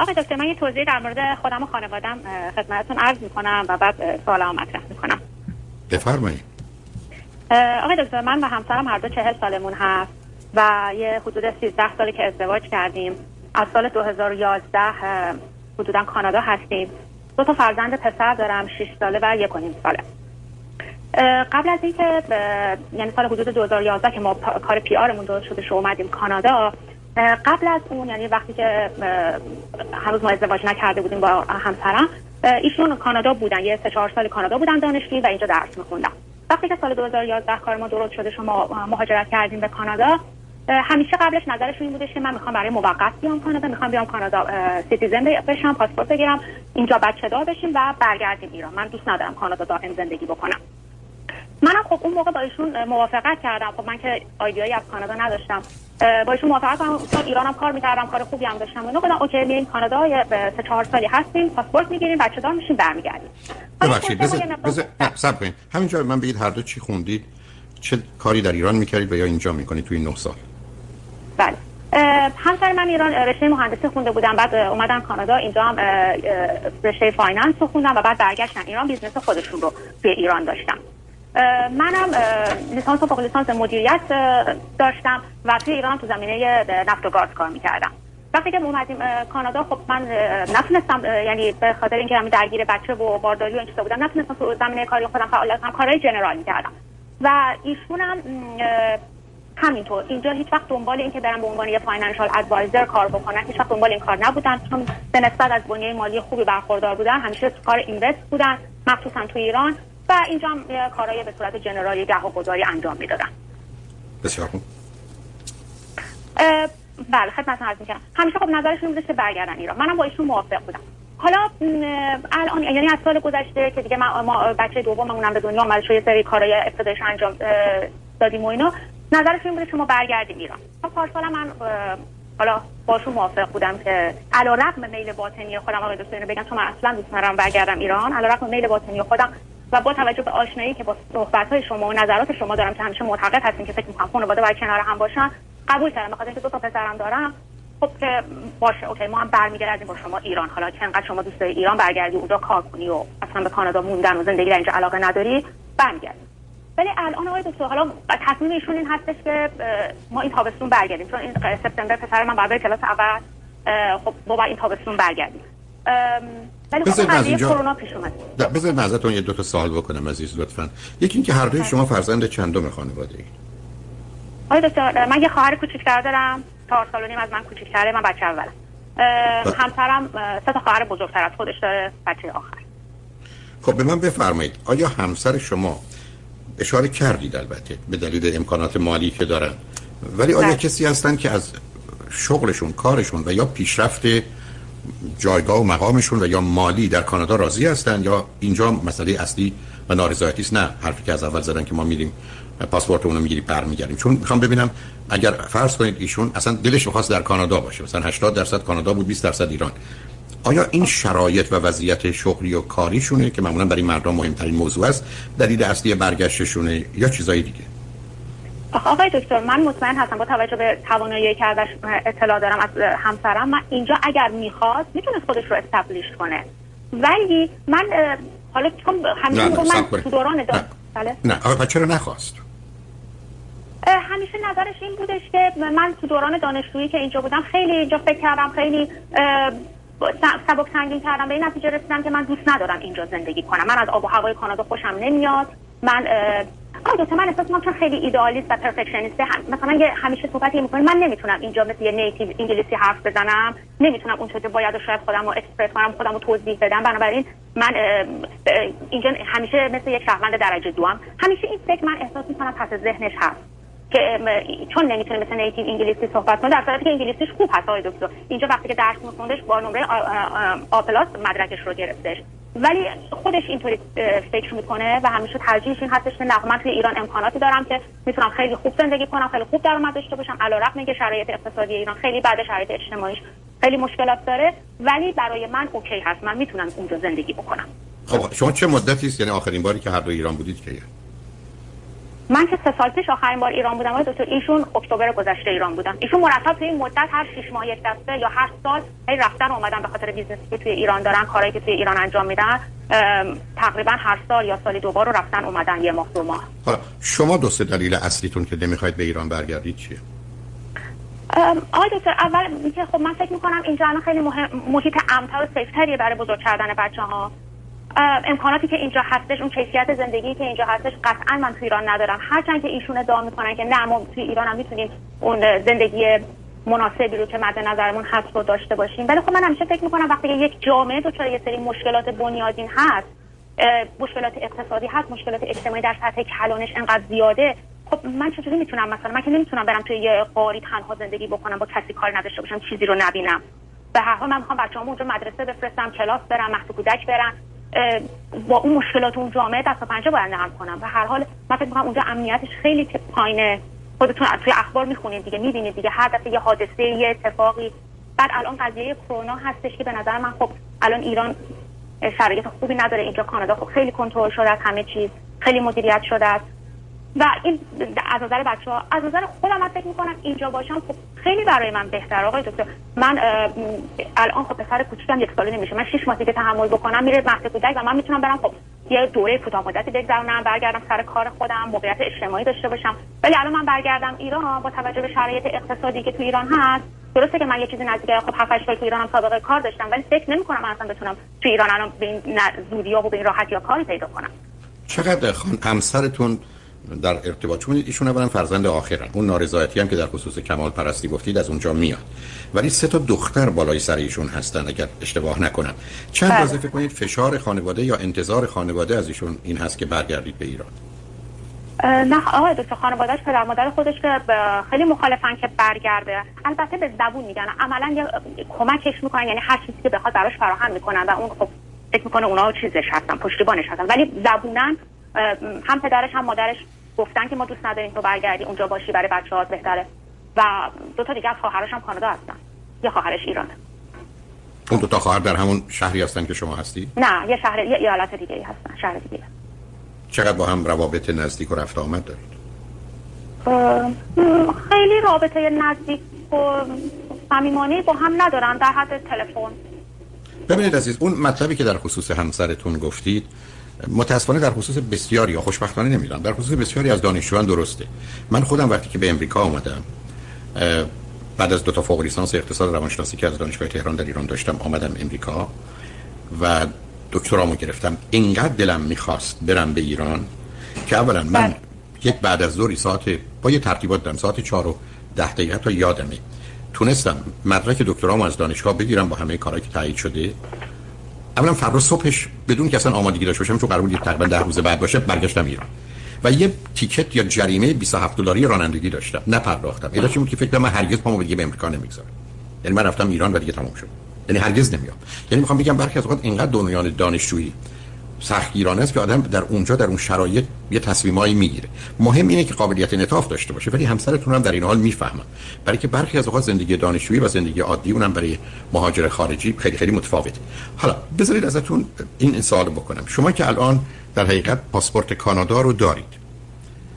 آقای دکتر من یه توضیح در مورد خودم و خانوادم خدمتتون عرض می‌کنم و بعد سوالمو مطرح می‌کنم. بفرمایید. آقای دکتر من و همسرم هر دو چهل سالمون هست و یه حدود 13 سالی که ازدواج کردیم. از سال 2011 حدودا کانادا هستیم. دو تا فرزند پسر دارم 6 ساله و یک و نیم ساله. قبل از اینکه یعنی سال حدود 2011 که ما کار پی آرمون درست شده شو اومدیم کانادا قبل از اون یعنی وقتی که هنوز ما ازدواج نکرده بودیم با همسرم ایشون کانادا بودن یه سه چهار سال کانادا بودن دانشجویی و اینجا درس میخوندن. وقتی که سال 2011 کار ما درست شده شما مهاجرت کردیم به کانادا همیشه قبلش نظرشون این بودش که من می‌خوام برای موقت بیام کانادا می‌خوام بیام کانادا citizen بشم پاسپورت بگیرم اینجا بچه دار بشیم و برگردیم ایران. من دوست ندارم کانادا دائم زندگی بکنم. منم خب اون موقع با ایشون موافقت کردم. خب من که idea یی از کانادا نداشتم. با ایشون موافقت کردم چون ایرانم کار می‌کردم کار خوبی هم داشتم اونو گفتم okay میایم کانادا یه سه چهار سالی هستیم پاسپورت می‌گیریم بچه دار میشیم برمیگردیم. ببخشید بذار بذار صبر کنید. همینجا من بگید هر دو چی خوندید چه کاری در ایران می‌کردید و یا اینجا می‌کنید توی 9 سال؟ بله. همسر من ایران رشته مهندسی خونده بودم بعد اومدم کانادا اینجا هم رشته finance رو خوندم و بعد برگشتم ایران business خودشون رو توی ایران داشتم منم لیسانس و فوق لیسانس مدیریت داشتم و توی ایران تو زمینه نفت و گاز کار می‌کردم. وقتی که اومدیم کانادا خب من نتونستم یعنی به خاطر اینکه همین درگیر بچه و بارداری و این چیزا بودم نتونستم تو زمینه کاری خودم فعالیت کنم. کارهای general می‌کردم. و ایشونم همینطور. اینجا هیچ وقت دنبال این که برم به عنوان یه financial advisor کار بکنن. هیچ وقت دنبال این کار نبودن. چون به نسبت از بنیه مالی خوبی برخوردار بودن همیشه تو کار invest بودن. مخصوصا تو ایران. و اینجا هم کارهای به صورت جنرالی گه و گذاری انجام می‌دادن بسیار خوب. بله خدمت عرض می‌کنم. همیشه خب نظرشون بوده که برگردن ایران. منم با ایشون موافق بودم. حالا الان یعنی از سال گذشته که دیگه ما, ما بچه دوممونم به دنیا آمد یه سری کارهای ابتدایش انجام دادیم و اینا نظرش این بوده که ما برگردیم ایران. پارسال من حالا باشون موافق بودم که علا رقم میل باطنی خودم آقای دکتر بگم چون من اصلا دوست ندارم برگردم ایران. علا رقم میل باطنی خودم و با توجه به آشنایی که با صحبت های شما و نظرات شما دارم که همیشه معتقد هستین که فکر می‌کنم خانواده باید کنار هم باشن قبول کردم. بخاطر اینکه دو تا پسرم دارم خب که باشه اوکی ما هم برمیگردیم با شما ایران. حالا که انقدر شما دوست ایران برگردی اونجا کار کنی و اصلا به کانادا موندن و زندگی در اینجا علاقه نداری برمیگردیم. ولی الان آقای دکتر حالا تصمیم ایشون این هستش که ما این تابستون برگردیم. چون این سپتامبر پسر من بعد کلاس اول خب با این تابستون برگردیم. ولی خب اینجا کرونا پیش اومد. بذارید ازتون یه دو تا سوال بکنم عزیز لطفا. یکی اینکه هر دوی شما فرزند چندم خانواده اید آقای دکتر من یه خواهر کوچیک‌تر دارم. چهار سال و نیم از من کوچیک‌تره من بچه اولم. همسرم سه تا خواهر بزرگتر از خودش داره بچه آخر. خب به من بفرمایید آیا همسر شما اشاره کردید البته به دلیل امکانات مالی که دارن؟ ولی آیا کسی هستن که از شغلشون کارشون و یا پیشرفت جایگاه و مقامشون و یا مالی در کانادا راضی هستن یا اینجا مسئله اصلی و نارضایتی است؟ نه حرفی که از اول زدن که ما میریم پاسپورت اونو می‌گیری برمیگردیم چون می‌خوام ببینم اگر فرض کنید ایشون اصلا دلش می‌خواست در کانادا باشه مثلا 80 درصد کانادا بود 20 درصد ایران. آیا این شرایط و وضعیت شغلی و کاریشونه که معمولا برای مردم مهمترین موضوع است؟ دلیل اصلی برگشتشونه یا چیزایی دیگه؟ آقای دکتر من مطمئن هستم با توجه به توانایی که ازش اطلاع دارم از همسرم من اینجا اگر می‌خواد می‌تونه خودش رو استبلیش کنه. ولی من حالا چون همیشه من تو دوران دار... نه نه آقا چرا نخواست؟ همیشه نظرش این بودش که من تو دوران دانشجویی که اینجا بودم خیلی اینجا فکر کردم خیلی سبک سنگین کردم. به این نتیجه رسیدم که من دوست ندارم اینجا زندگی کنم. من از آب و هوای کانادا خوشم نمیاد. من آقا من احساس می‌کنم چون خیلی ایدئالیست و perfectionist ه مثلا یه همیشه صحبتی می‌کنم من نمی‌تونم اینجا مثل یه native انگلیسی حرف بزنم نمی‌تونم اون که باید و شاید خودم رو اکسپرس کنم خودم رو توضیح بدم. بنابراین من اینجا همیشه مثل یک شهروند درجه دو ام. همیشه این فکر من احساس می‌کنم پس ذهنش هست. که چون نمی‌تونه مثل native انگلیسی صحبت کنه در صورتی که انگلیسیش خوب هست آقای دکتر. اینجا وقتی که درس میخوندش با نمره A plus مدرکش رو گرفتش. ولی خودش اینطوری فکر می‌کنه و همیشه ترجیحش این هستش که نه من توی ایران امکاناتی دارم که می‌تونم خیلی خوب زندگی کنم خیلی خوب درآمد داشته باشم. علیرغم اینکه شرایط اقتصادی ایران خیلی بعد شرایط اجتماعیش خیلی مشکلات داره. ولی برای من اوکی هست. من می‌تونم اونجا زندگی بکنم. خب شما چه مدتی است؟ یعنی آخرین باری که هر دو ایران بودید که؟ من که سه سال پیش آخرین بار ایران بودم دکتر ایشون اکتبر گذشته ایران بودم ایشون مرتب توی این مدت هر 6 ماه یک دسته یا هر سال هی رفتن اومدن به خاطر business ی که توی ایران دارن کارهایی که توی ایران انجام میدن. تقریبا هر سال یا سالی دوبار رو رفتن اومدن یه ماه دو ماه. حالا شما دو سه دلیل اصلیتون که نمی‌خواید به ایران برگردید چیه؟ آقای دکتر اول که خب من فکر می‌کنم اینجا الان خیلی مهم محیط امن‌تر و safe تریه برای بزرگ کردن بچه ها امکاناتی که اینجا هستش اون کیفیت زندگی که اینجا هستش قطعا من تو ایران ندارم. هرچند که ایشون ادعا می‌کنن که نه ما توی ایران هم می‌تونیم اون زندگی مناسبی رو که مد نظرمون هست رو داشته باشیم. ولی خب من همیشه فکر می‌کنم وقتی یک جامعه دچار یه سری مشکلات بنیادین هست مشکلات اقتصادی هست مشکلات اجتماعی در سطح کلانش انقدر زیاده خب من چطوری می‌تونم مثلا من که نمی‌تونم برم توی یه قاری تنها زندگی بکنم با کسی کار نداشته باشم چیزی رو نبینم. به هر حال من می‌خوام بچه‌هامو اونجا مدرسه بفرستم کلاس برم مهد کودک برن با اون مشکلات اون جامعه دست پنجه باید نرم کنم. و هر حال من فکر اونجا امنیتش خیلی پایینه. خودتون توی اخبار می‌خونید دیگه می‌بینید دیگه. هر دفعه یه حادثه یه اتفاقی. بعد الان قضیه کرونا هستش که به نظر من خب الان ایران شرایط خوبی نداره. اینجا کانادا خب خیلی کنترل شده از همه چیز. خیلی مدیریت شده است و این از نظر بچه ها از نظر خودم من فکر می‌کنم اینجا باشم خب خیلی برای من بهتر. آقای دکتر من الان خب پسر کوچیکم یک ساله نمیشه. من شش ماه دیگه تحمل بکنم میره مهد کودک و من می‌تونم برم خب یه دوره کوتاه مدتی بگذرونم برگردم سر کار خودم موقعیت اجتماعی داشته باشم. ولی الان من برگردم ایران با توجه به شرایط اقتصادی که تو ایران هست. درسته که من یه چیزی نزدیک خب 7 8 سال تو ایرانم سابقه کار داشتم ولی فکر نمی‌کنم اصلا بتونم تو ایران الان به این زودی و به این راحتی یا کاری پیدا کنم. چقدر خان همسرتون در ارتباط چون ایشون اولا فرزند آخرن. اون نارضایتی هم که در خصوص کمال پرستی گفتید از اونجا میاد. ولی سه تا دختر بالای سر ایشون هستن اگر اشتباه نکنم. چند بله. فکر کنید فشار خانواده یا انتظار خانواده از ایشون این هست که برگردید به ایران؟ نه آقای دکتر خانوادهش پدر مادر خودش که خیلی مخالفن که برگرده. البته به زبون میگن. عملا یه کمکش می‌کنن یعنی هر چیزی که بخواد براش فراهم می‌کنن. و اون خب فکر می‌کنه اونا چیزش هستن پشتیبانش هستن. ولی زبونن هم پدرش هم مادرش گفتن که ما دوست نداریم تو برگردی اونجا باشی برای بچه ها بهتره. و دو تا دیگه از خواهرش هم کانادا هستن. یه خواهرش ایرانه. اون دو تا خواهر در همون شهری هستن که شما هستی؟ نه یه شهر یه ایالت دیگه هستن شهر دیگه. چقدر با هم روابط نزدیک و رفت آمد دارید؟ خیلی رابطه نزدیک و صمیمانه با هم ندارن در حد تلفن. ببینید عزیز اون مطلبی که در خصوص همسرتون گفتید متاسفانه در خصوص بسیاری یا خوشبختانه نمی‌دونم در خصوص بسیاری از دانشجویان درسته. من خودم وقتی که به امریکا آمدم بعد از دو تا فوق لیسانس اقتصاد روانشناسی که از دانشگاه تهران در ایران داشتم آمدم امریکا و دکترامو گرفتم. اینقدر دلم می‌خواست برم به ایران که اولا من بله. یک بعد از ظهری ساعت با یه ترتیبات دارم ساعت 4 و 10 دقیقه تا یادمه. تونستم مدرک دکترامو از دانشگاه بگیرم با همه کارهایی که تایید شده. اولا فردا صبحش بدون که اصلا آمادگی داشته باشم چون قرار تقریبا ده روز بعد باشه برگشتم ایران. و یه تیکت یا جریمه 27 دلاری رانندگی داشتم نپرداختم چی بود که فکر من هرگز پامو دیگه به امریکا نمی‌گذارم. یعنی من رفتم ایران و دیگه تموم شد. یعنی هرگز نمیام. یعنی می‌خوام بگم برخی از اوقات اینقدر دنیای دانشجویی سختگیرانه است که آدم در اونجا در اون شرایط یه تصمیمایی می‌گیره. مهم اینه که قابلیت انعطاف داشته باشه ولی همسرتون هم در این حال می‌فهمن. برای که برخی از اوقات زندگی دانشجویی و زندگی عادی اونم برای مهاجر خارجی خیلی خیلی متفاوته. حالا بذارید ازتون این سوال بکنم. شما که الان در حقیقت پاسپورت کانادا رو دارید.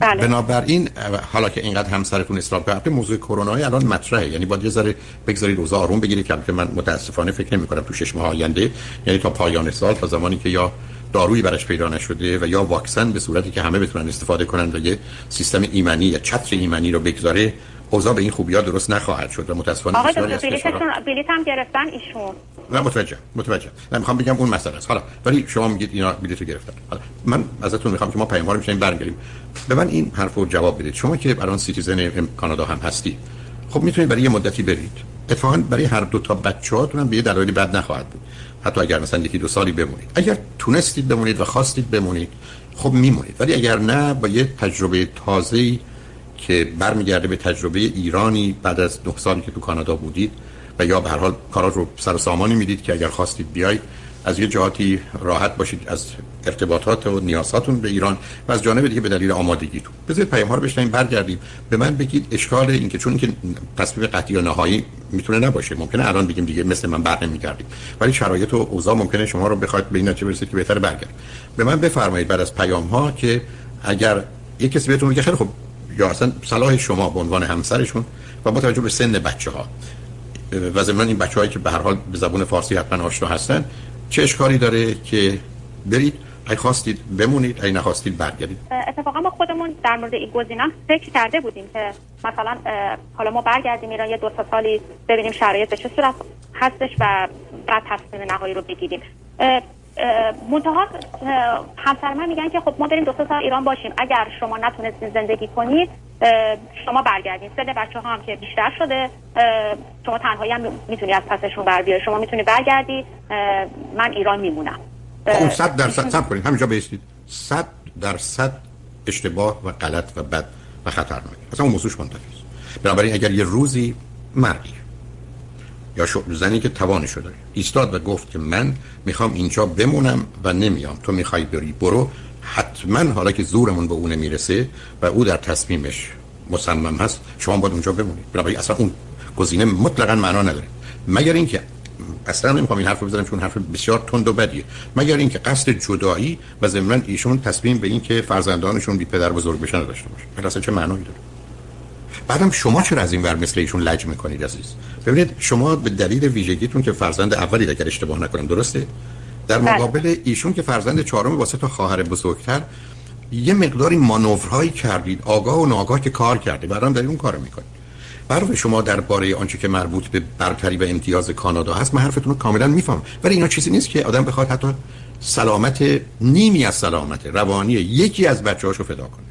بله. بنابراین حالا که اینقدر همسرتون اصرار کرده موضوع کرونا الان مطرحه. یعنی باید یه ذره بگذارید اوضاع آروم بگیرید که من متاسفانه فکر نمی کنم تو شش ماه آینده یعنی تا پایان سال تا زمانی که یا دارویی براش پیدا نشده و یا واکسن به صورتی که همه بتونن استفاده کنن و یه سیستم ایمنی یا چتر ایمنی رو بگذاره اوضاع به این خوبی ها درست نخواهد شد و متاسفانه آقا بلیت هم گرفتن ایشون. نه متوجه متوجه. نه می‌خوام بگم اون مسئله است. حالا ولی شما میگید اینا بلیت رو گرفتن. حالا من ازتون می‌خوام که ما پیام رو میشیم به من این حرفو جواب بدید. شما که الان citizen کانادا هم هستی خب می‌تونید برای یه مدتی برید. اتفاقا برای هر دو تا بچه‌هاتون هم به یه دلایلی بد نخواهد بود. حتی اگر مثلا یکی دو سالی بمونید. اگر تونستید بمونید و خواستید بمونید خب میمونید. ولی اگر نه با یه تجربه تازه‌ای که برمیگرده به تجربه ایرانی بعد از نه سالی که تو کانادا بودید و یا به هر حال کارا رو سر سامانی می‌دید که اگر خواستید بیاید از یه جهاتی راحت باشید از ارتباطات و نیازاتون به ایران و از جانب دیگه به دلیل آمادگیتون. بذارید پیام ها رو بشنیم برگردیم. به من بگید اشکال این که چون که تصمیم قطعی و نهایی می‌تونه نباشه ممکنه الان بگیم دیگه مثل من بر نمیگردیم. ولی شرایط و اوضاع ممکنه شما رو بخواد به این نتیجه برسید که بهتر برگردید به من بفرمایید بعد از پیام ها که اگر یک کسی بهتون میگه خیلی خب یا اصلا صلاح شما به عنوان همسرشون و با توجه به سن بچه ها و ضمن این بچه هایی که به هر حال به زبون فارسی حتما آشنا هستن چه اشکالی داره که برید؟ ای خواستید بمونید ای نخواستید برگردید. اتفاقا ما خودمون در مورد این گزینه فکر کرده بودیم که مثلا حالا ما برگردیم ایران یه دو سالی ببینیم شرایط به چه صورت هستش و بعد تصمیم نهایی رو بگیریم. منتها همسر من میگن که خب ما بریم دو سال ایران باشیم. اگر شما نتونستین زندگی کنید شما برگردین. سن بچه ها هم که بیشتر شده شما تنهایی هم می‌تونی از پسشون بر بیاری. شما می‌تونی برگردی. من ایران میمونم. خب صد درصد سب کنید. همینجا بیستید صد درصد اشتباه و غلط و بد و خطرناک اصلا اون موضوعش منتفی بنابراین اگر یه روزی مردی یا زنی که توانشو داره ایستاد و گفت که من می‌خوام اینجا بمونم و نمیام. تو می‌خوای بری برو حتما حالا که زورمون به اون می‌رسه و او در تصمیمش مصمم هست شما باید اونجا بمونید. برای اصلا اون گزینه مطلقا معنا نداره. مگر اینکه اصلا نمی‌خوام این حرف بزنم چون حرف بسیار تند و بدیه. مگر اینکه قصد جدایی و ضمن ایشون تصمیم به اینکه فرزندانشون بی پدر بزرگ بشن داشته باشه. اصلا چه معنایی داره؟ بعدم شما چرا از این ور مثل ایشون لج می‌کنید عزیز؟ ببینید شما به دلیل ویژگیتون که فرزند اولی اگر اشتباه نکنم درسته؟ در بله. مقابل ایشون که فرزند چهارم واسه تا خواهر بزرگتر یه مقداری مانورهایی کردید آگاه و ناگاه که کار کرده برام در اون کارو می‌کنید. برای شما درباره آنچه که مربوط به برتری و امتیاز کانادا هست من حرفتون رو کاملا میفهم ولی اینا چیزی نیست که آدم بخواد حتی سلامت نیمی از سلامت روانی یکی از بچه‌هاشو فدا کنه.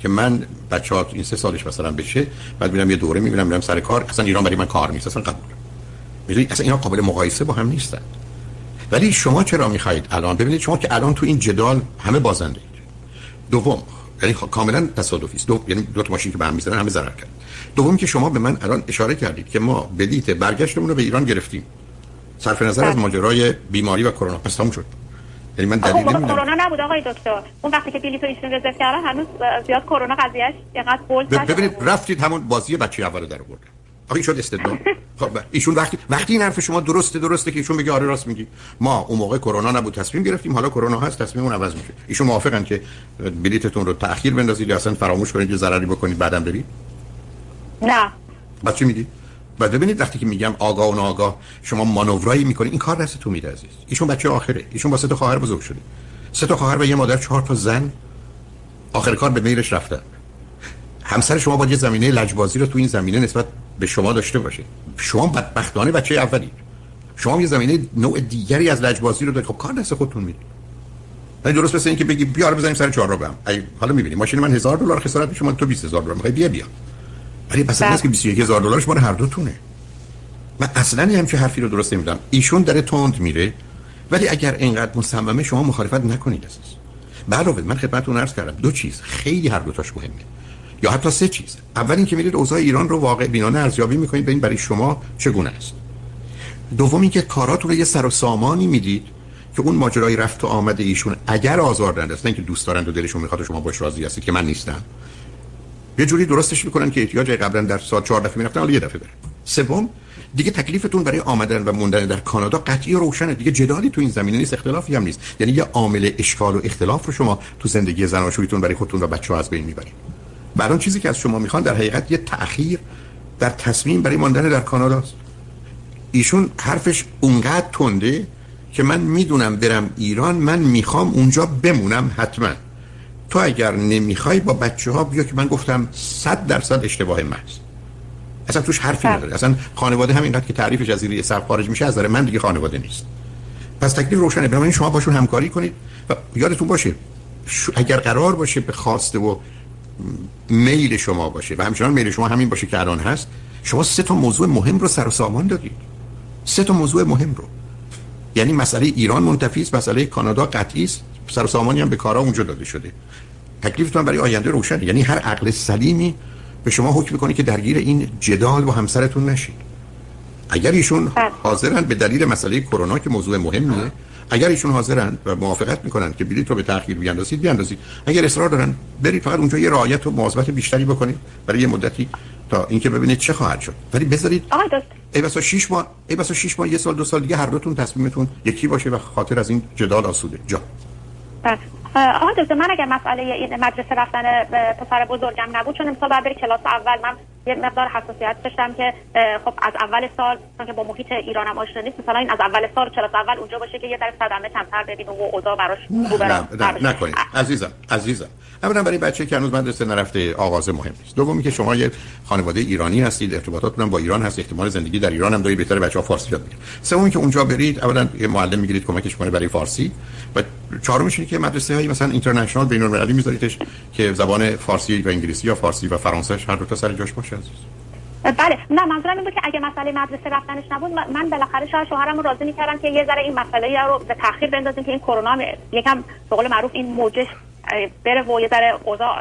که من بچه ها این سه سالش مثلا بشه بعد میرم یه دوره می‌بینم میرم سر کار اصلا ایران برای من کار نیست اصلا قبول. می‌دونید اصلا اینا قابل مقایسه با هم نیستن. ولی شما چرا می‌خواهید الان؟ ببینید شما که الان تو این جدال همه بازنده اید. دوم یعنی کاملا تصادفی است. دو یعنی دو تا ماشین که به هم می‌زنن همه ضرر کرد. دوم که شما به من الان اشاره کردید که ما بلیت برگشتمون رو به ایران گرفتیم. صرف نظر از بله. ماجرای بیماری و کرونا. پس تموم شد. یعنی من دلیل نمی‌دونم. کرونا نبود آقای دکتر. اون وقتی که بلیط ایشون رزرو کردن هنوز زیاد کرونا قضیهش اینقدر بولد ببینید رفتید همون بازی بچه اول در آورد آخه شد استدلال. خب ایشون وقتی وقتی این حرف شما درسته درسته که ایشون میگه آره راست میگی. ما اون موقع کرونا نبود تصمیم گرفتیم. حالا کرونا هست تصمیم اون عوض میشه. ایشون موافقن که بلیتتون رو تأخیر بندازید یا اصلا فراموش کنید یه ضرری بکنید بعدم برید؟ نه. بعد چی می‌دید بعد ببینید وقتی که میگم آگاه و ناآگاه شما مانورایی می‌کنید این کار دست تو میده عزیز. ایشون بچه آخره. ایشون با سه تا خواهر بزرگ شده. سه تا خواهر و یه مادر چهار تا زن. آخر کار به میلش رفتن. همسر شما باید یه زمینه لجبازی رو تو این زمینه نسبت به شما داشته باشه. شما بدبختانه بچه اولی شما یه زمینه نوع دیگری از لجبازی رو دارید. خب کار دست خودتون می‌دید ولی درست مثل اینکه بگی بیا بزنیم سر چهار رو بهم حالا می‌بینی. ماشین من هزار دلار خسارت شما تو 20000 دلار می‌خوای بیا بیا. ولی مثلا نیست که 21000 دلارش مال هر دوتونه. من اصلا هم چه حرفی رو درست نمیدم ایشون داره تند میره. ولی اگر اینقدر مصممه شما مخالفت نکنید اساس علاوه من خدمتتون عرض کردم دو چیز خیلی هر دو تاش مهمه. یا حتی سه چیز. اول اینکه میرید اوضاع ایران رو واقع بینانه ارزیابی می‌کنید ببین برای شما چگونه است. دوم اینکه کاراتون رو یه سر و سامانی می‌دید که اون ماجرای رفت و آمد ایشون اگر آزاردهنده است نه که دوست دارند و دلشون می‌خواد شما باش راضی هستید که من نیستم. یه جوری درستش می‌کنن که احتیاج قبلا در سال چهار دفعه می‌رفتن حالا یه دفعه برن. سوم دیگه تکلیفتون برای آمدن و موندن در کانادا قطعی روشنه. دیگه جدالی تو این زمینه نیست اختلافی هم نیست. یعنی یه عامل اشکال و اختلاف رو شما تو زندگی زناشویتون برای خودتون و بچه‌ها از بین می‌برید. برای چیزی که از شما می‌خوان در حقیقت یه تأخیر در تصمیم برای ماندن در کانادا است ایشون حرفش اونقدر تنده که من می‌دونم برم ایران من می‌خوام اونجا بمونم حتما. تو اگر نمی‌خوای با بچه ها بیا که من گفتم صد درصد اشتباه محض اصلا توش حرفی بله. نداره. اصلا خانواده همینقدر که تعریفش از زیر سر خارج میشه از داره من دیگه خانواده نیست. پس تکلیف روشنه. بنابراین شما باشون همکاری کنید و یادتون باشه اگر قرار باشه به خواسته و میل شما باشه و همچنان میل شما همین باشه که الان هست شما سه تا موضوع مهم رو سر و سامان دادید سه تا موضوع مهم رو. یعنی مسئله ایران منتفی است مسئله کانادا قطعی است سر و سامانی هم به کارا اونجا داده شده. تکلیفتون برای آینده روشنه. یعنی هر عقل سلیمی به شما حکم می‌کنه که درگیر این جدال با همسرتون نشید. اگر ایشون بله. حاضرن به دلیل مسئله کرونا که موضوع مهمیه اگر ایشون حاضرن و موافقت می‌کنن که بلیط رو به تأخیر بیاندازید بیاندازید. اگر اصرار دارن برید فقط اونجا یه رعایت و مواظبت بیشتری بکنید برای یه مدتی تا اینکه ببینید چه خواهد شد. ولی بذارید ای بسا 6 ماه ای بسا 6 ماه یه سال دو سال دیگه هر دوتون تصمیمتون یکی باشه و خاطر از این جدال آسوده. جا. بله. آها دکتر من اگر مسئله این مدرسه رفتن پسر بزرگم نبود چون امسال باید کلاس اول من یه مقدار حساسیت داشتم که خب از اول سال چون که با محیط ایرانم آشنا نیست مثلا این از اول سال کلاس اول اونجا باشه که یه ذره صدمه کمتر ببین و اوضاع براش نه, نکنید. عزیزم عزیزم. اولا برای بچه که هنوز مدرسه نرفته آغاز مهم نیست. دومی که شما یه خانواده ایرانی هستید ارتباطاتتون با ایران هست احتمال زندگی در ایران هم دارید بهتر بچه‌ها فارسی یاد بگیرن سومی که اونجا برید اولا یه معلم می‌گیرید کمکش کنه برای فارسی. و چهارمش اینه که مدرسه هایی مثلا اینترنشنال بین المللی میذاریدش که زبان فارسی و انگلیسی یا فارسی و فرانسه هر دو تا سر جاش باشه عزیز. بله. نه منظورم این بود که اگه مسئله مدرسه رفتنش نبود من بالاخره شاید شوهرم رو راضی می‌کردم که یه ذره این مسئله رو به تاخیر بندازیم که این کرونا یکم به قول معروف این موجش بره و یه ذره اوضاع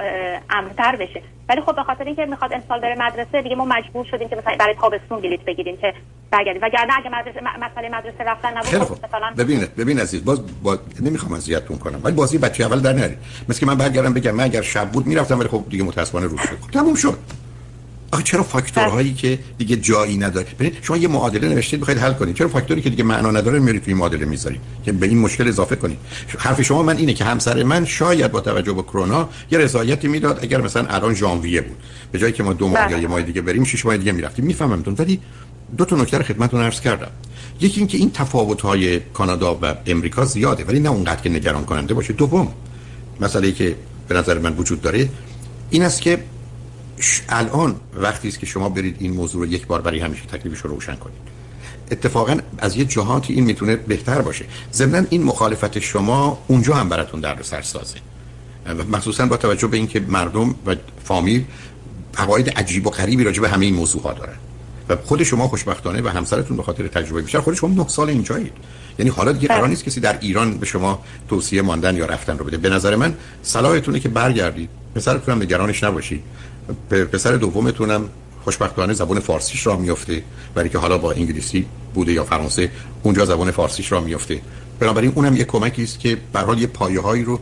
امن‌تر بشه. ولی خب به خاطر اینکه می‌خواد امسال بره مدرسه دیگه ما مجبور شدیم که مثلا برای تابستون بلیط بگیریم که برگردیم. وگرنه اگه مدرسه مسئله مدرسه رفتن نبود خب مثلا ببینید ببین عزیز باز با... نمی‌خوام اذیتتون کنم ولی بازی بچه اول در نری مثل که من برگردم بگم من اگر شب بود می‌رفتم ولی خب دیگه متاسفانه روز شد. خب تموم شد. آخه چرا فاکتورهایی که دیگه جایی نداره؟ ببینید شما یه معادله نوشتید بخواید حل کنید. چرا فاکتوری که دیگه معنا نداره میرید توی معادله می‌ذارید؟ که به این مشکل اضافه کنید. حرف شما من اینه که همسر من شاید با توجه به کرونا یه رضایتی می‌داد اگر مثلا الان ژانویه بود. به جایی که ما دو ماه بله. یا یه ماه دیگه بریم شش ماه دیگه می‌رفتیم. میفهممتون ولی دو تا نکته رو خدمتتون عرض کردم. یکی اینکه این تفاوت های کانادا و امریکا زیاده ولی نه اونقدر که نگران کننده باشه. دوم مسئله که به نظر من وجود داره این است که الان وقتی است که شما برید این موضوع رو یک بار برای همیشه تکلیفش رو روشن کنید. اتفاقا از یه جهاتی این می‌تونه بهتر باشه. ضمن این مخالفت شما اونجا هم براتون درد سر سازه. مخصوصا با توجه به اینکه مردم و فامیل عقاید عجیب و غریبی راجع به همه این موضوع ها دارن. و خود شما خوشبختانه و همسرتون به خاطر تجربه بیشتر خود شما 9 سال اینجایید. یعنی حالا دیگه قرار نیست کسی در ایران به شما توصیه ماندن یا رفتن رو بده. به نظر من صلاحتونه که برگردید. پسرتون هم نگرانش نباشید. پسر دومتونم خوشبختانه زبان فارسیش را میفته برای که حالا با انگلیسی بوده یا فرانسه اونجا زبان فارسیش را میفته بنابراین اونم یه کمکی است که به حال یه پایه هایی رو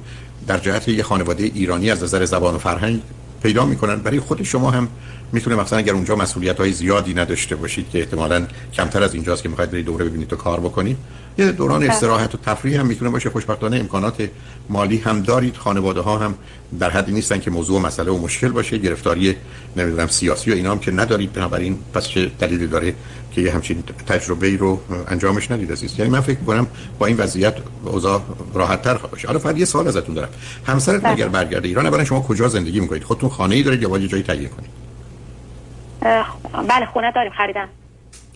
در جهت یه خانواده ایرانی از نظر زبان و فرهنگ پیدا می‌کنن. برای خود شما هم می‌تونه مثلا اگر اونجا مسئولیت های زیادی نداشته باشید که احتمالاً کمتر از اینجاست که می‌خواید برید دوره ببینید و کار بکنید یه دوران بله. استراحت و تفریح هم می‌تونه باشه. خوشبختانه امکانات مالی هم دارید. خانواده ها هم در حدی نیستن که موضوع و مسئله و مشکل باشه. گرفتاری نمی‌دونم سیاسی و اینا هم که ندارید. بنابراین پس چه دلیلی داره که یه همچین تجربه ای رو انجامش ندید عزیز؟ یعنی من فکر کنم با این وضعیت اوضاع راحت تر باشه. حالا فقط یه سوال ازتون دارم. همسرت بله. اگر برگرده ایران اولا شما کجا زندگی می‌کنید؟ خودتون خانه ای دارید یا باید جایی تهیه کنید؟ بله خونه داریم خریدن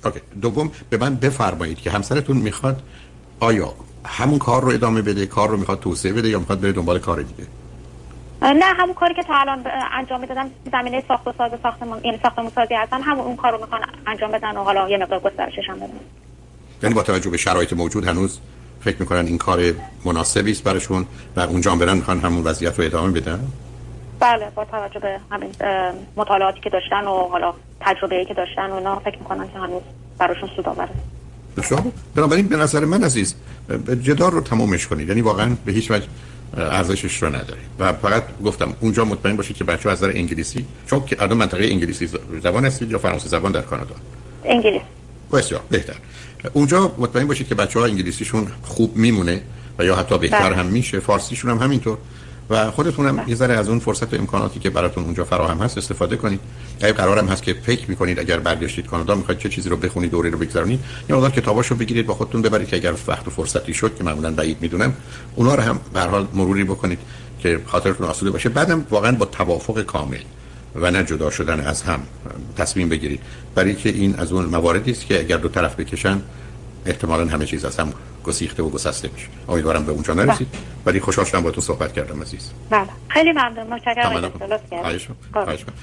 اوکی. دوم به من بفرمایید که همسرتون می‌خواد آیا همون کار رو ادامه بده کار رو می‌خواد توسعه بده یا می‌خواد بره دنبال کار دیگه؟ نه همون کاری که تا الان انجام می‌دادم زمینه ساخت و ساز ساختمون یعنی ساختمون سازی هستن همون اون کار رو می‌خوان انجام بدن و حالا یه مقدار گسترشش هم بدن. یعنی با توجه به شرایط موجود هنوز فکر می‌کنن این کار مناسبی است براشون و اونجا برن می‌خوان همون وضعیت رو ادامه بدن؟ بله با توجه به همین مطالعاتی که داشتن و حالا تجربه که داشتن و اینا فکر می‌کنن که هنوز براشون سود آوره. بسیار بنابراین به نظر من عزیز جدار رو تمومش کنید. یعنی واقعا به هیچ وجه ارزشش رو نداره و فقط گفتم اونجا مطمئن باشید که بچه از نظر انگلیسی چون که الان منطقه انگلیسی زبان هستید یا فرانسه زبان در کانادا؟ انگلیسی بسیار بهتر. اونجا مطمئن باشید که بچه ها انگلیسیشون خوب میمونه و یا حتی بهتر بله. هم میشه. فارسیشون هم همینطور. و خودتونم یه ذره از اون فرصت و امکاناتی که براتون اونجا فراهم هست استفاده کنید. اگه قرارم هست که فکر می‌کنید اگر برگشتید کانادا می‌خواید چه چیزی رو بخونید دوره رو بگذرونید یا اون کتاباشو بگیرید با خودتون ببرید که اگر وقت و فرصتی شد که معمولا بعید می‌دونم اونا رو هم به حال مروری بکنید که خاطرتون آسوده باشه. بعدم واقعا با توافق کامل و نه جدا شدن از هم تصمیم بگیرید. برای که این از اون مواردی است که اگر دو طرف بکشن احتمالا همه چیز از هم گسیخته و گسسته میشه. امیدوارم به اونجا نرسید. بله. ولی خوشحال شدم با تو صحبت کردم عزیز. بله. خیلی ممنون. متشکرم.